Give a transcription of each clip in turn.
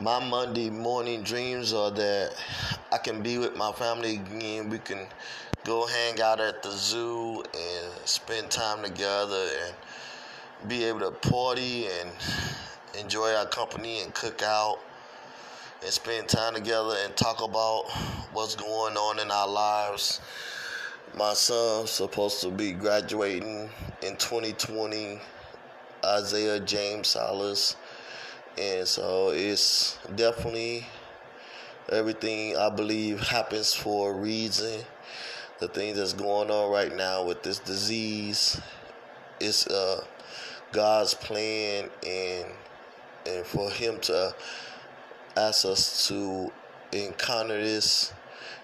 My Monday morning dreams are that I can be with my family again. We can go hang out at the zoo and spend time together and be able to party and enjoy our company and cook out and spend time together and talk about what's going on in our lives. My son's supposed to be graduating in 2020, Isaiah James Salas. And so it's definitely everything I believe happens for a reason. The things that's going on right now with this disease is uh, God's plan and and for him to ask us to encounter this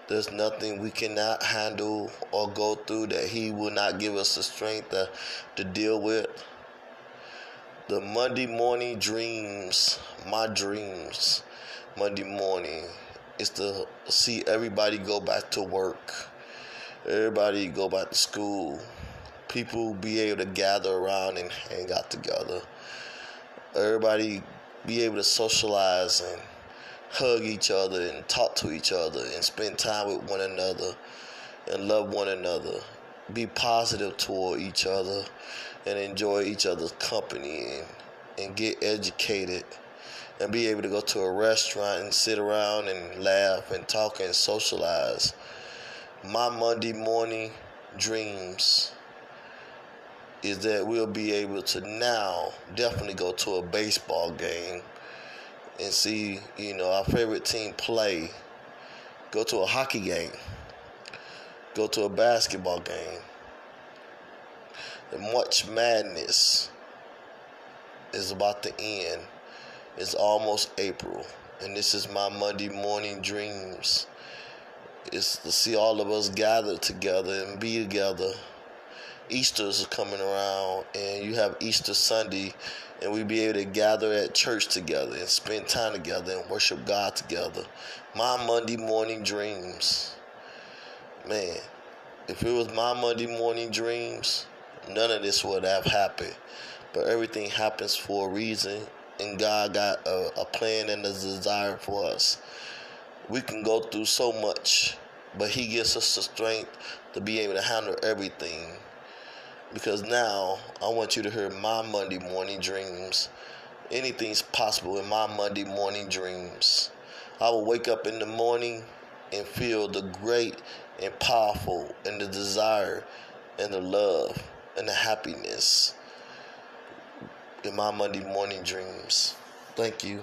there's nothing we cannot handle or go through that He will not give us the strength to, to deal with. The Monday morning dreams, my dreams, Monday morning, is to see everybody go back to work, everybody go back to school, people be able to gather around and hang out together, everybody be able to socialize and hug each other and talk to each other and spend time with one another and love one another. Be positive toward each other and enjoy each other's company and, and get educated and be able to go to a restaurant and sit around and laugh and talk and socialize. My Monday morning dreams is that we'll be able to now definitely go to a baseball game and see, you know, our favorite team play, go to a hockey game, go to a basketball game. The March Madness is about to end. It's almost April, and this is my Monday morning dreams. Is to see all of us gather together and be together. Easter's is coming around, and you have Easter Sunday and we be able to gather at church together and spend time together and worship God together. My Monday morning dreams. Man, if it was my Monday morning dreams, none of this would have happened. But everything happens for a reason, and God got a, a plan and a desire for us. We can go through so much, but He gives us the strength to be able to handle everything because now I want you to hear my Monday morning dreams. Anything's possible in my Monday morning dreams. I will wake up in the morning and feel the great and powerful and the desire and the love and the happiness in my Monday morning dreams. Thank you.